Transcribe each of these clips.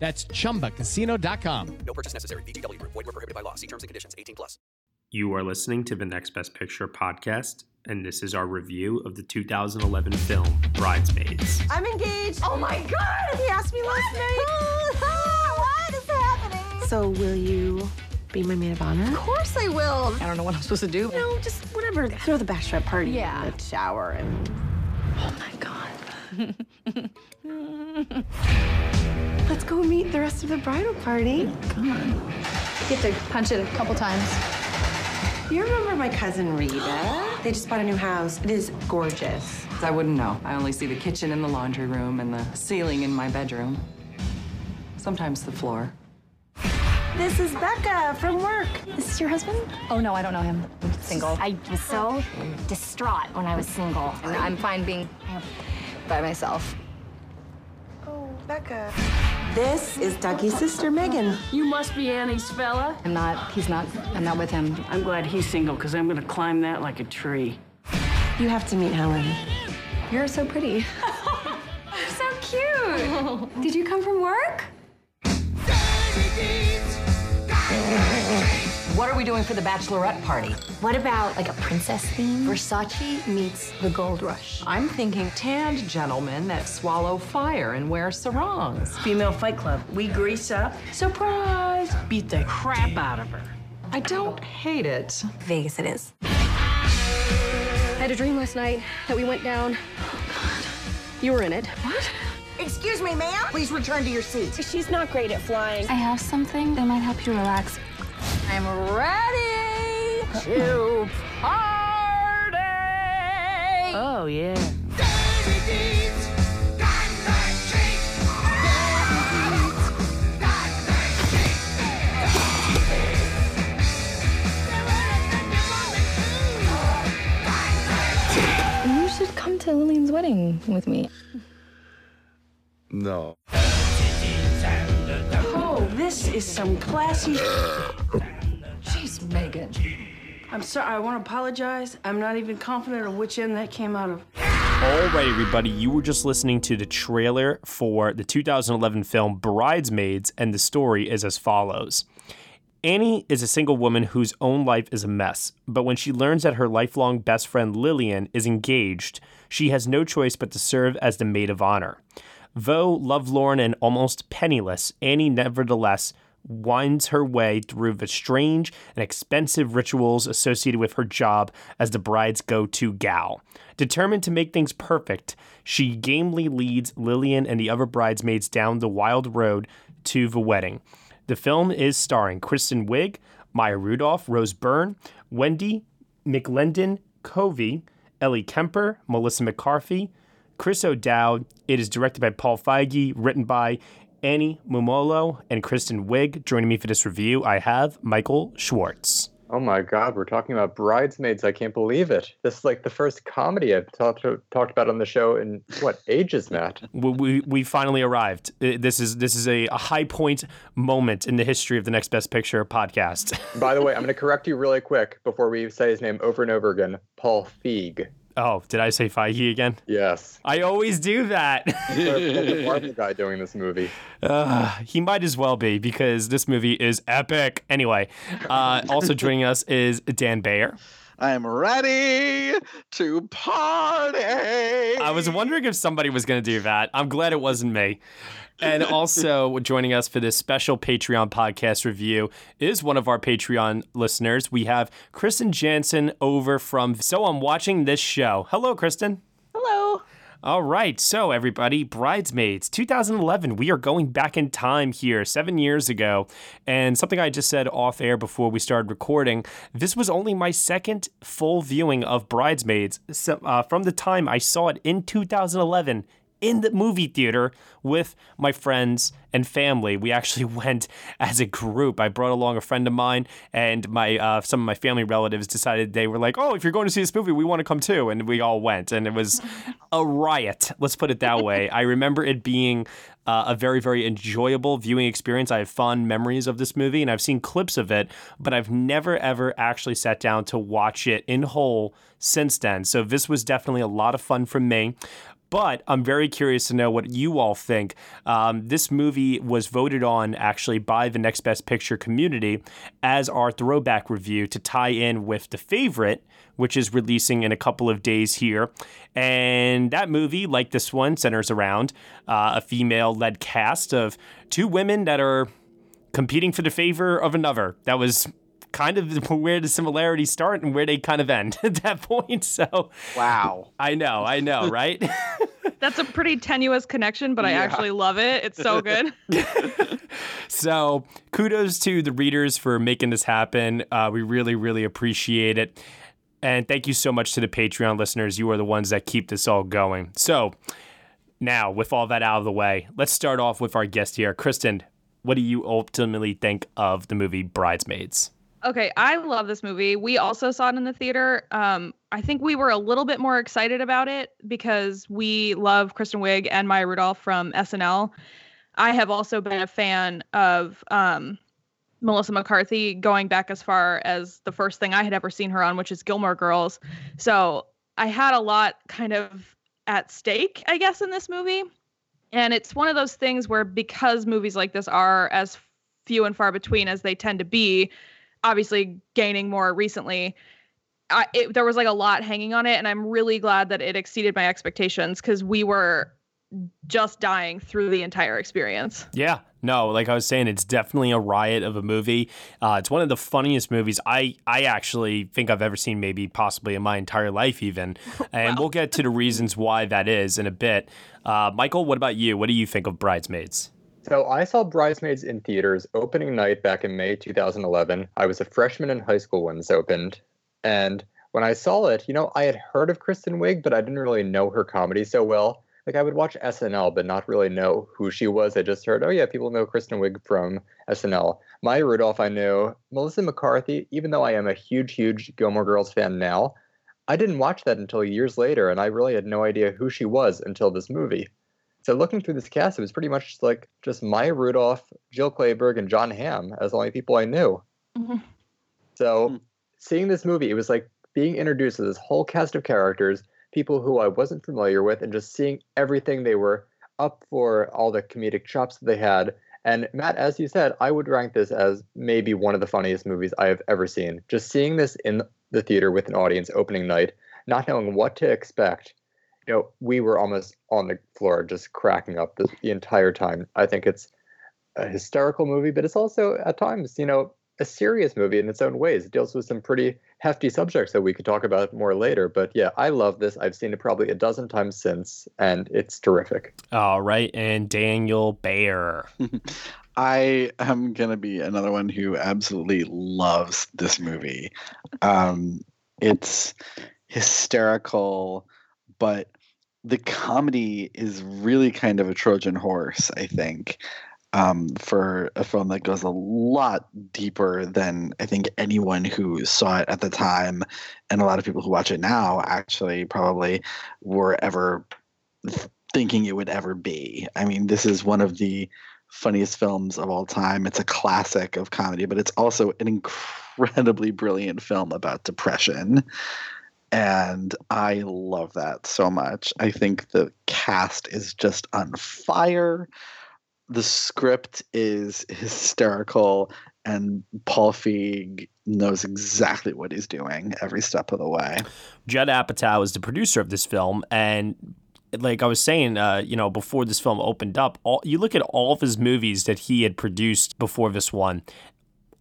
That's chumbacasino.com. No purchase necessary. VGW Group. Void were prohibited by law. See terms and conditions. 18 plus. You are listening to the Next Best Picture podcast, and this is our review of the 2011 film Bridesmaids. I'm engaged. Oh my god! He asked me last night. what is happening? So will you be my maid of honor? Of course I will. I don't know what I'm supposed to do. No, just whatever. Throw the bachelorette party Yeah. in the shower and. Oh my god. Let's go meet the rest of the bridal party. Come on. You have to punch it a couple times. You remember my cousin Rita? They just bought a new house. It is gorgeous. I wouldn't know. I only see the kitchen and the laundry room and the ceiling in my bedroom. Sometimes the floor. This is Becca from work. This is your husband? Oh no, I don't know him. I'm single. I was so distraught when I was single. And I'm fine being by myself. Oh, Becca. This is Dougie's sister, Megan. You must be Annie's fella. I'm not. He's not. I'm not with him. I'm glad he's single because I'm gonna climb that like a tree. You have to meet Helen. You're so pretty. You're so cute. Did you come from work? What are we doing for the bachelorette party? What about like a princess theme? Versace meets the gold rush. I'm thinking tanned gentlemen that swallow fire and wear sarongs. Female Fight Club. We grease up. Surprise! Beat the crap out of her. I don't hate it. Vegas it is. I had a dream last night that we went down. God. You were in it. What? Excuse me, ma'am. Please return to your seat. She's not great at flying. I have something that might help you relax. I'm ready to party. Oh, yeah. You should come to Lillian's wedding with me. No. Oh, this is some classy. Megan. I'm sorry. I want to apologize. I'm not even confident of which end that came out of. All right, everybody, you were just listening to the trailer for the 2011 film Bridesmaids, and the story is as follows. Annie is a single woman whose own life is a mess, but when she learns that her lifelong best friend Lillian is engaged, she has no choice but to serve as the maid of honor. Though lovelorn and almost penniless, Annie nevertheless winds her way through the strange and expensive rituals associated with her job as the bride's go to gal. Determined to make things perfect, she gamely leads Lillian and the other bridesmaids down the wild road to the wedding. The film is starring Kristen Wiig, Maya Rudolph, Rose Byrne, Wendy McLendon Covey, Ellie Kemper, Melissa McCarthy, Chris O'Dowd. It is directed by Paul Feige, written by Annie Mumolo and Kristen Wiig. Joining me for this review, I have Michael Schwartz. Oh my God, we're talking about bridesmaids. I can't believe it. This is like the first comedy I've talked talked about on the show in what ages, Matt? We, we, we finally arrived. Uh, This is this is a, a high point moment in the history of the Next Best Picture podcast. By the way, I'm going to correct you really quick before we say his name over and over again. Paul Feig. Oh, did I say Feige again? Yes. I always do that. the Marvel guy doing this movie. Uh, he might as well be because this movie is epic. Anyway, uh, also joining us is Dan Bayer. I am ready to party. I was wondering if somebody was going to do that. I'm glad it wasn't me. And also joining us for this special Patreon podcast review is one of our Patreon listeners. We have Kristen Jansen over from So I'm Watching This Show. Hello, Kristen. All right, so everybody, Bridesmaids 2011. We are going back in time here, seven years ago. And something I just said off air before we started recording this was only my second full viewing of Bridesmaids so, uh, from the time I saw it in 2011 in the movie theater with my friends and family. We actually went as a group. I brought along a friend of mine, and my uh, some of my family relatives decided they were like, "Oh, if you're going to see this movie, we want to come too," and we all went, and it was a riot. Let's put it that way. I remember it being uh, a very, very enjoyable viewing experience. I have fond memories of this movie, and I've seen clips of it, but I've never ever actually sat down to watch it in whole since then. So this was definitely a lot of fun for me but I'm very curious to know what you all think. Um, this movie was voted on actually by the Next Best Picture community as our throwback review to tie in with The Favorite, which is releasing in a couple of days here. And that movie, like this one, centers around uh, a female led cast of two women that are competing for the favor of another. That was kind of where the similarities start and where they kind of end at that point. So, wow. I know, I know, right? That's a pretty tenuous connection, but I Yeah. actually love it. It's so good. so, kudos to the readers for making this happen. Uh, we really, really appreciate it. And thank you so much to the Patreon listeners. You are the ones that keep this all going. So, now with all that out of the way, let's start off with our guest here. Kristen, what do you ultimately think of the movie Bridesmaids? Okay, I love this movie. We also saw it in the theater. Um, I think we were a little bit more excited about it because we love Kristen Wiig and Maya Rudolph from SNL. I have also been a fan of um, Melissa McCarthy going back as far as the first thing I had ever seen her on, which is Gilmore Girls. So I had a lot kind of at stake, I guess, in this movie. And it's one of those things where because movies like this are as few and far between as they tend to be, obviously gaining more recently. I, it, there was like a lot hanging on it, and I'm really glad that it exceeded my expectations because we were just dying through the entire experience. Yeah, no, like I was saying, it's definitely a riot of a movie. Uh, it's one of the funniest movies I I actually think I've ever seen, maybe possibly in my entire life, even. And we'll get to the reasons why that is in a bit. Uh, Michael, what about you? What do you think of Bridesmaids? So I saw Bridesmaids in theaters opening night back in May 2011. I was a freshman in high school when this opened, and when I saw it, you know, I had heard of Kristen Wiig, but I didn't really know her comedy so well. Like I would watch SNL, but not really know who she was. I just heard, oh yeah, people know Kristen Wiig from SNL. Maya Rudolph, I knew. Melissa McCarthy, even though I am a huge, huge Gilmore Girls fan now, I didn't watch that until years later, and I really had no idea who she was until this movie. So looking through this cast, it was pretty much just like just Maya Rudolph, Jill Clayburgh, and Jon Hamm as the only people I knew. Mm-hmm. So hmm. seeing this movie, it was like being introduced to this whole cast of characters, people who I wasn't familiar with, and just seeing everything they were up for, all the comedic chops that they had. And Matt, as you said, I would rank this as maybe one of the funniest movies I have ever seen. Just seeing this in the theater with an audience opening night, not knowing what to expect, you know, we were almost on the floor just cracking up the, the entire time. I think it's a hysterical movie, but it's also at times, you know, a serious movie in its own ways. It deals with some pretty hefty subjects that we could talk about more later. But yeah, I love this. I've seen it probably a dozen times since, and it's terrific. All right, and Daniel Bayer. I am gonna be another one who absolutely loves this movie. Um, it's hysterical, but the comedy is really kind of a Trojan horse, I think, um, for a film that goes a lot deeper than I think anyone who saw it at the time, and a lot of people who watch it now actually probably were ever thinking it would ever be. I mean, this is one of the funniest films of all time. It's a classic of comedy, but it's also an incredibly brilliant film about depression. And I love that so much. I think the cast is just on fire. The script is hysterical, and Paul Feig knows exactly what he's doing every step of the way. Judd Apatow is the producer of this film, and like I was saying, uh, you know, before this film opened up, all you look at all of his movies that he had produced before this one,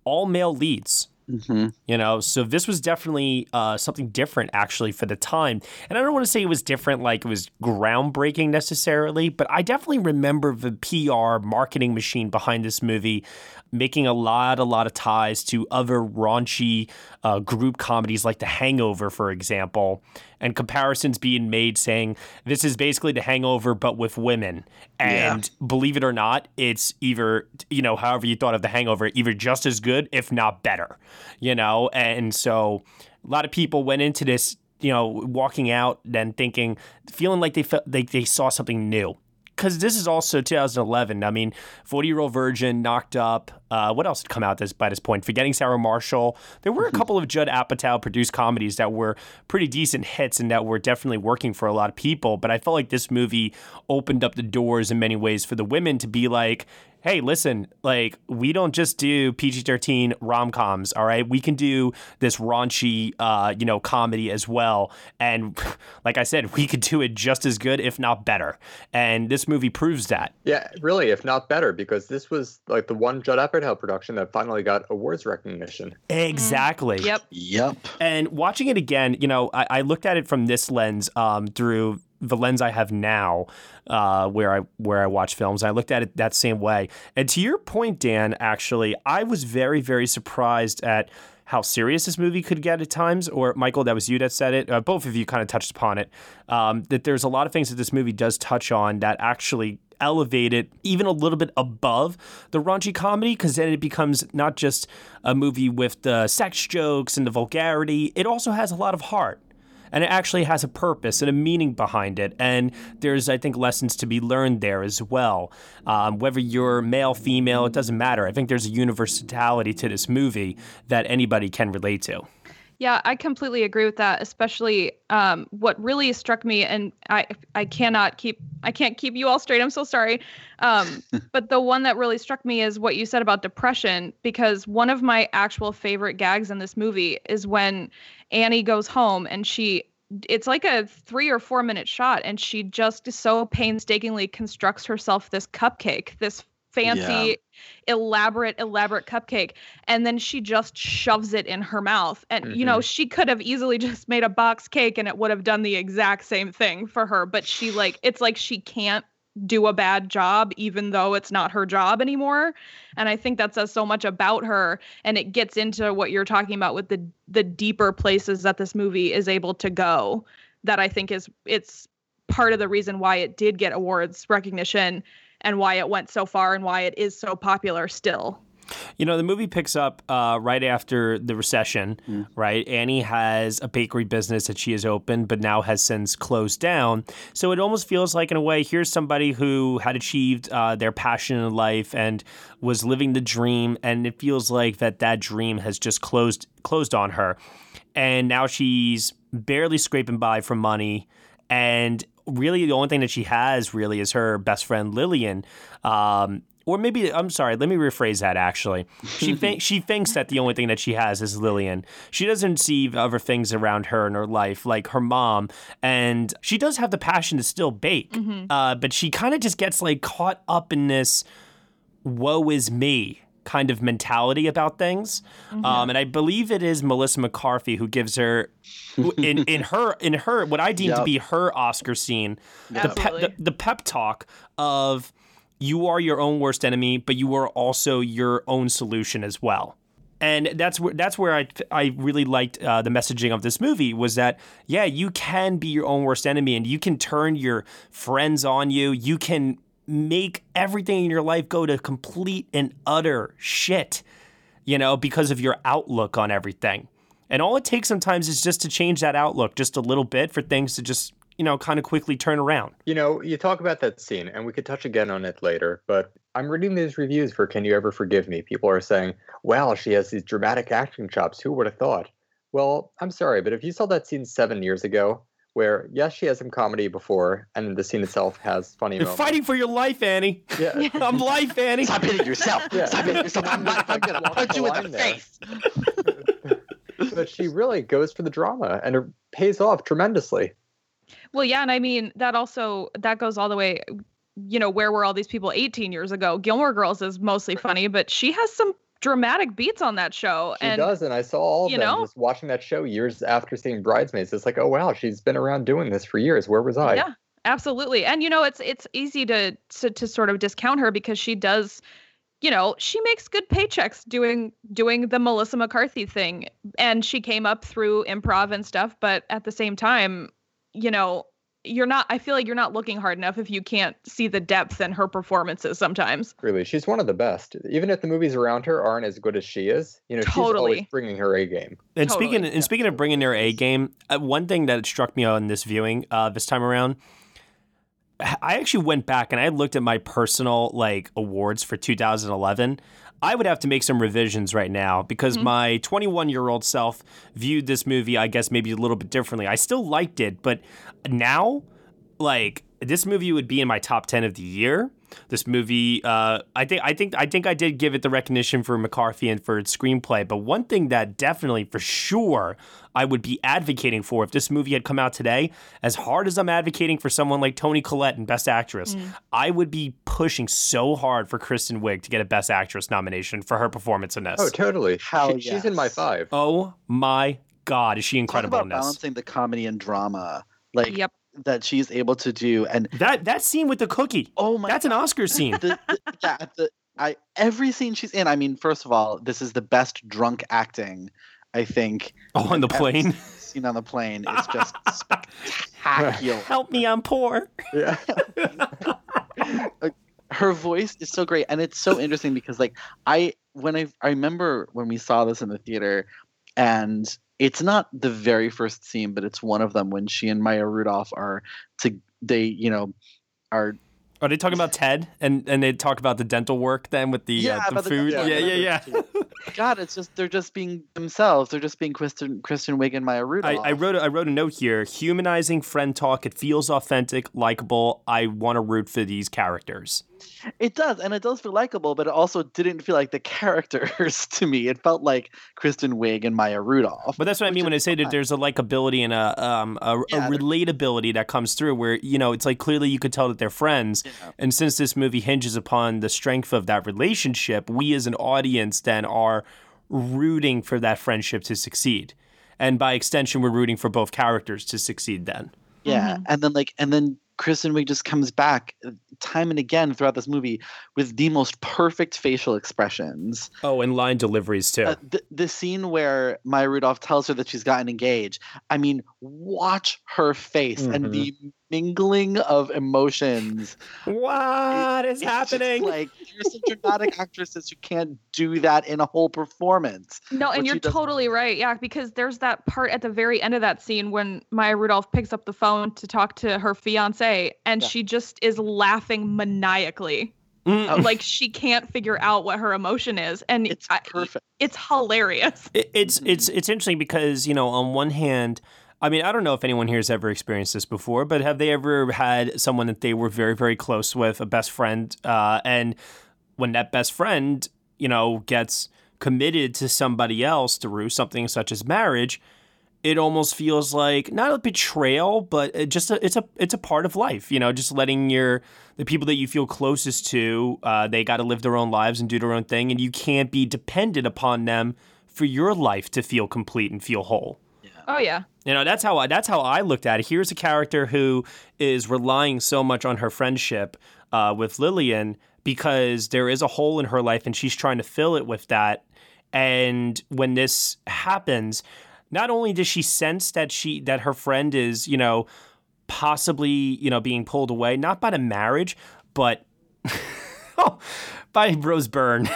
all male leads. Mm-hmm. You know, so this was definitely uh, something different actually for the time. And I don't want to say it was different like it was groundbreaking necessarily, but I definitely remember the PR marketing machine behind this movie making a lot, a lot of ties to other raunchy uh, group comedies like The Hangover, for example. and comparisons being made saying this is basically the hangover but with women. And believe it or not, it's either, you know, however you thought of the hangover, either just as good, if not better, you know? And so a lot of people went into this, you know, walking out then thinking, feeling like they felt like they saw something new because this is also 2011. I mean, 40 Year Old Virgin, Knocked Up. Uh, what else had come out this by this point? Forgetting Sarah Marshall. There were a couple of Judd Apatow produced comedies that were pretty decent hits and that were definitely working for a lot of people. But I felt like this movie opened up the doors in many ways for the women to be like, hey, listen, like we don't just do PG thirteen rom coms, all right? We can do this raunchy, uh, you know, comedy as well. And like I said, we could do it just as good, if not better. And this movie proves that. Yeah, really, if not better, because this was like the one Judd Apatow production that finally got awards recognition. Exactly. Yep. Yep. And watching it again, you know, I, I looked at it from this lens um, through the lens I have now, uh, where I where I watch films. I looked at it that same way. And to your point, Dan, actually, I was very very surprised at how serious this movie could get at times. Or Michael, that was you that said it. Uh, both of you kind of touched upon it. Um, that there's a lot of things that this movie does touch on that actually elevate it even a little bit above the raunchy comedy because then it becomes not just a movie with the sex jokes and the vulgarity. It also has a lot of heart and it actually has a purpose and a meaning behind it. And there's, I think, lessons to be learned there as well. Um, whether you're male, female, it doesn't matter. I think there's a universality to this movie that anybody can relate to. Yeah, I completely agree with that. Especially um, what really struck me, and I I cannot keep I can't keep you all straight. I'm so sorry. Um, but the one that really struck me is what you said about depression, because one of my actual favorite gags in this movie is when Annie goes home and she. It's like a three or four minute shot, and she just so painstakingly constructs herself this cupcake, this fancy elaborate elaborate cupcake. And then she just shoves it in her mouth. And you know mm-hmm. she could have easily just made a box cake and it would have done the exact same thing for her but she like it's like she can't do a bad job even though it's not her job anymore and i think that says so much about her and it gets into what you're talking about with the the deeper places that this movie is able to go that i think is it's part of the reason why it did get awards recognition and why it went so far and why it is so popular still. You know, the movie picks up uh, right after the recession, right? Annie has a bakery business that she has opened, but now has since closed down. So it almost feels like, in a way, here's somebody who had achieved uh, their passion in life and was living the dream, and it feels like that that dream has just closed closed on her, and now she's barely scraping by for money, and really the only thing that she has really is her best friend Lillian. Um, or maybe I'm sorry. Let me rephrase that. Actually, she think, she thinks that the only thing that she has is Lillian. She doesn't see other things around her in her life, like her mom, and she does have the passion to still bake. Uh, but she kind of just gets like caught up in this "woe is me" kind of mentality about things. Um, and I believe it is Melissa McCarthy who gives her in in her in her what I deem to be her Oscar scene, the, pep, the the pep talk of you are your own worst enemy, but you are also your own solution as well. And that's where that's where I I really liked uh, the messaging of this movie was that yeah you can be your own worst enemy and you can turn your friends on you you can make everything in your life go to complete and utter shit you know because of your outlook on everything and all it takes sometimes is just to change that outlook just a little bit for things to just you know kind of quickly turn around You know, you talk about that scene, and we could touch again on it later, but I'm reading these reviews for Can You Ever Forgive Me? People are saying, wow, she has these dramatic acting chops. Who would have thought? Well, I'm sorry, but if you saw that scene seven years ago, where, yes, she has some comedy before, and the scene itself has funny you're moments. fighting for your life annie Yeah. i'm life annie Stop hitting yourself. Yeah. Stop hitting yourself. I'm, I'm gonna punch you in the there. face. but she really goes for the drama, and it pays off tremendously. Well, yeah, and I mean that also that goes all the way. You know, where were all these people 18 years ago? Gilmore Girls is mostly funny, but she has some dramatic beats on that show. She and does, and I saw all of you them know? just watching that show years after seeing Bridesmaids. It's like, oh wow, she's been around doing this for years. Where was I? Yeah, absolutely. And you know, it's it's easy to, to to sort of discount her because she does you know, she makes good paychecks doing doing the Melissa McCarthy thing and she came up through improv and stuff, but at the same time, you know, you're not I feel like you're not looking hard enough if you can't see the depth in her performances sometimes. Really, she's one of the best. Even if the movies around her aren't as good as she is, you know, she's always bringing her A game. And speaking and speaking of bringing their A game, uh, one thing that struck me on this viewing uh, this time around, I actually went back and I looked at my personal like awards for 2011. I would have to make some revisions right now because mm-hmm. my 21 year old self viewed this movie, I guess, maybe a little bit differently. I still liked it, but now, like, this movie would be in my top 10 of the year. This movie, uh, I think, I think, I think I did give it the recognition for McCarthy and for its screenplay. But one thing that definitely, for sure, I would be advocating for if this movie had come out today, as hard as I'm advocating for someone like Toni Collette and Best Actress, I would be pushing so hard for Kristen Wiig to get a Best Actress nomination for her performance in this. Oh, totally. Hell She- She's in my yes. five. Oh my God, is she Talk incredible about in this? balancing the comedy and drama, like Yep. That she's able to do, and That that scene with the cookie. oh my, That's an Oscar scene. the, the, yeah, the, I every scene she's in. I mean, first of all, this is the best drunk acting I think. Oh, on the plane. Seen on the plane is just spectacular. Help me, I'm poor. Yeah. her voice is so great and it's so interesting because like i when i i remember when we saw this in the theater and it's not the very first scene but it's one of them when she and maya rudolph are to they you know are Are they talking about Ted and and they talk about the dental work then with the Yeah, uh, the about the food? yeah, yeah, yeah. god it's just they're just being themselves they're just being kristen kristen wiig and maya I, rudolph I wrote a, I wrote a note here. Humanizing friend talk. It feels authentic, likable. I want to root for these characters. It does, and it does feel likable, but it also didn't feel like the characters to me. It felt like Kristen Wiig and Maya Rudolph. But that's what I mean when I say that there's a likability and a um a, a relatability that comes through where you know it's like clearly you could tell that they're friends. And since this movie hinges upon the strength of that relationship, we as an audience then are rooting for that friendship to succeed. And by extension, we're rooting for both characters to succeed then. Yeah, and then like, and then Kristen Wiig just comes back uh, time and again throughout this movie with the most perfect facial expressions. Oh, and line deliveries too. Uh, the, the scene where Maya Rudolph tells her that she's gotten engaged. I mean, watch her face and the mingling of emotions. What is happening? like you're such a dramatic actress that you can't do that in a whole performance. No, and you're she does- totally right. Yeah, because there's that part at the very end of that scene when Maya Rudolph picks up the phone to talk to her fiance and Yeah. she just is laughing maniacally. Mm. like she can't figure out what her emotion is and it's perfect. it's hilarious. It, it's it's it's interesting because you know on one hand, I mean I don't know if anyone here has ever experienced this before, but have they ever had someone that they were very very close with, a best friend, uh, and when that best friend you know gets committed to somebody else through something such as marriage, it almost feels like not a betrayal, but it just a, it's a it's a part of life. You know, just letting your the people that you feel closest to, uh, they got to live their own lives and do their own thing, and you can't be dependent upon them for your life to feel complete and feel whole. Oh yeah. You know, that's how I, that's how I looked at it. Here's a character who is relying so much on her friendship uh, with Lillian because there is a hole in her life, and she's trying to fill it with that. And when this happens, not only does she sense that she that her friend is, you know, possibly, you know, being pulled away, not by the marriage, but by Rose Byrne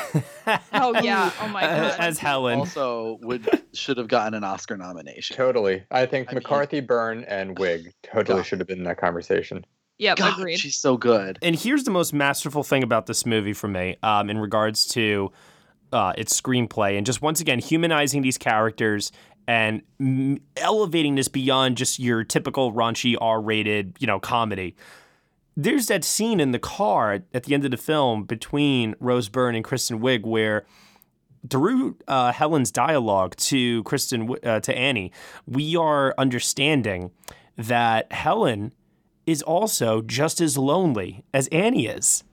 Oh yeah. Oh my god. as Helen. Also, would should have gotten an Oscar nomination. Totally. I think McCarthy, Byrne, and Wiig totally should have been in that conversation. Yeah, God, agreed. She's so good. And here's the most masterful thing about this movie for me, um, in regards to uh, its screenplay, and just once again humanizing these characters and m- elevating this beyond just your typical raunchy R-rated, you know, comedy. There's that scene in the car at the end of the film between Rose Byrne and Kristen Wiig where through uh, Helen's dialogue to Kristen uh, to Annie, we are understanding that Helen is also just as lonely as Annie is.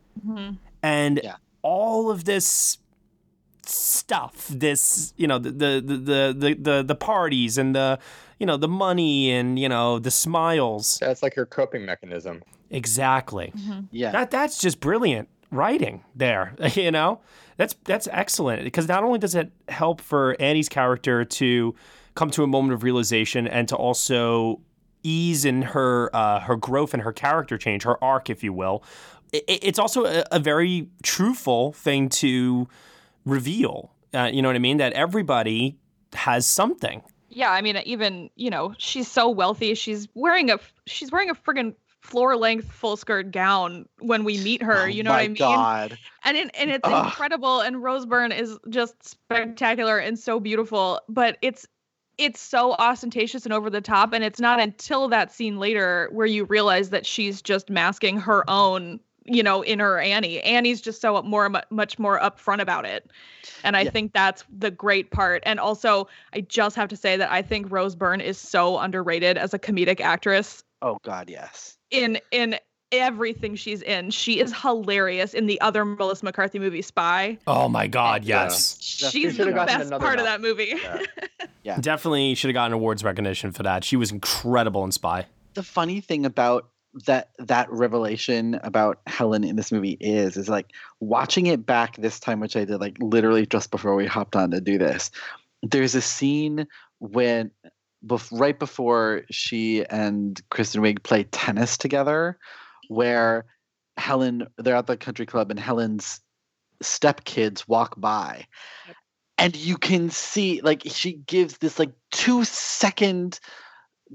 And all of this stuff, this, you know, the the the the the, the parties and the you know, the money and, you know, the smiles. That's like her coping mechanism. Exactly. Yeah. That that's just brilliant. writing there. You know, that's that's excellent because not only does it help for Annie's character to come to a moment of realization and to also ease in her uh, her growth and her character change, her arc, if you will. It, it's also a, a, very truthful thing to reveal. Uh, you know what I mean? That everybody has something. Yeah, I mean, even you know, she's so wealthy. She's wearing a she's wearing a friggin' floor length full skirt gown when we meet her. Oh you know what I mean? God. And it, and it's Ugh. incredible. And Rose Byrne is just spectacular and so beautiful. But it's it's so ostentatious and over the top. And it's not until that scene later where you realize that she's just masking her own you know inner annie annie's just so more much more upfront about it and i Yeah. think that's the great part and also i just have to say that i think rose byrne is so underrated as a comedic actress Oh God, yes. in in everything she's in she is hilarious in the other melissa mccarthy movie spy Oh my God, yes. Yeah, she's should've the best part of that movie Yeah. Definitely should have gotten awards recognition for that. She was incredible in Spy. the funny thing about that that revelation about Helen in this movie is is like watching it back this time, which I did like literally just before we hopped on to do this. There's a scene when bef- right before she and Kristen Wiig play tennis together, where Helen they're at the country club and Helen's stepkids walk by. And you can see like she gives this like two second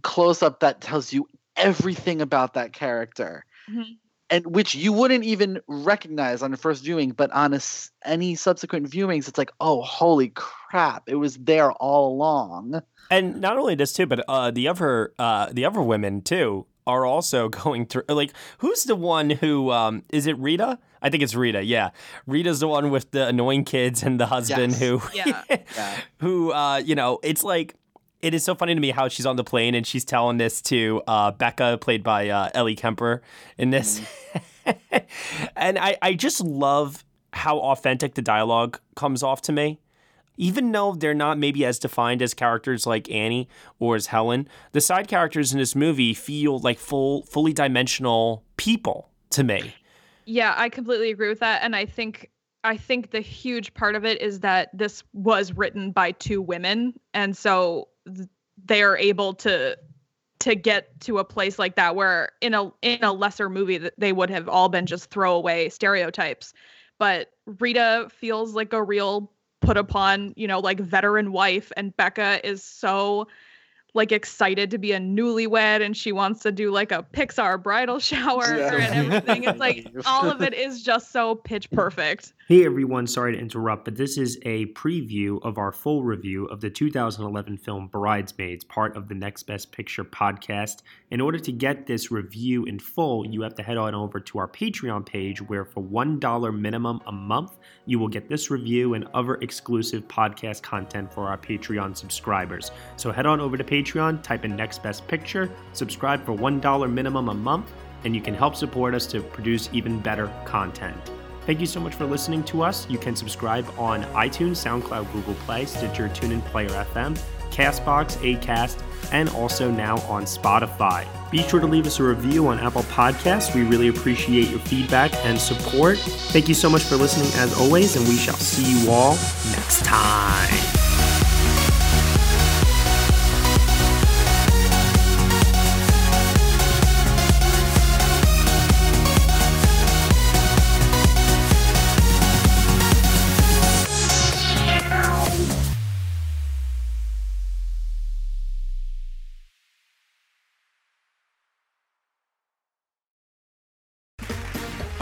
close up that tells you everything about that character Mhm. And which you wouldn't even recognize on the first viewing but on a s any subsequent viewings it's like oh holy crap it was there all along And not only this too, but uh, the other uh, the other women too are also going through. Like, who's the one who um, is it? Rita? I think it's Rita. Yeah, Rita's the one with the annoying kids and the husband Yes. who Yeah. yeah who uh, you know. It's like it is so funny to me how she's on the plane and she's telling this to uh, Becca, played by uh, Ellie Kemper, in this. and I, I just love how authentic the dialogue comes off to me. Even though they're not maybe as defined as characters like Annie or as Helen, the side characters in this movie feel like full, fully dimensional people to me. Yeah, I completely agree with that and I think I think the huge part of it is that this was written by two women and so th- they are able to to get to a place like that where in a in a lesser movie that they would have all been just throwaway stereotypes. But Rita feels like a real put upon, you know, like veteran wife and Becca is so like excited to be a newlywed and she wants to do like a Pixar bridal shower Yeah. and everything. It's like all of it is just so pitch perfect. Hey everyone, sorry to interrupt, but this is a preview of our full review of the 2011 film Bridesmaids, part of the Next Best Picture podcast. In order to get this review in full, you have to head on over to our Patreon page where for $1 minimum a month, you will get this review and other exclusive podcast content for our Patreon subscribers. So head on over to Patreon, type in Next Best Picture, subscribe for $1 minimum a month, and you can help support us to produce even better content. Thank you so much for listening to us. You can subscribe on iTunes, SoundCloud, Google Play, Stitcher, TuneIn, Player FM, Castbox, Acast, and also now on Spotify. Be sure to leave us a review on Apple Podcasts. We really appreciate your feedback and support. Thank you so much for listening as always, and we shall see you all next time.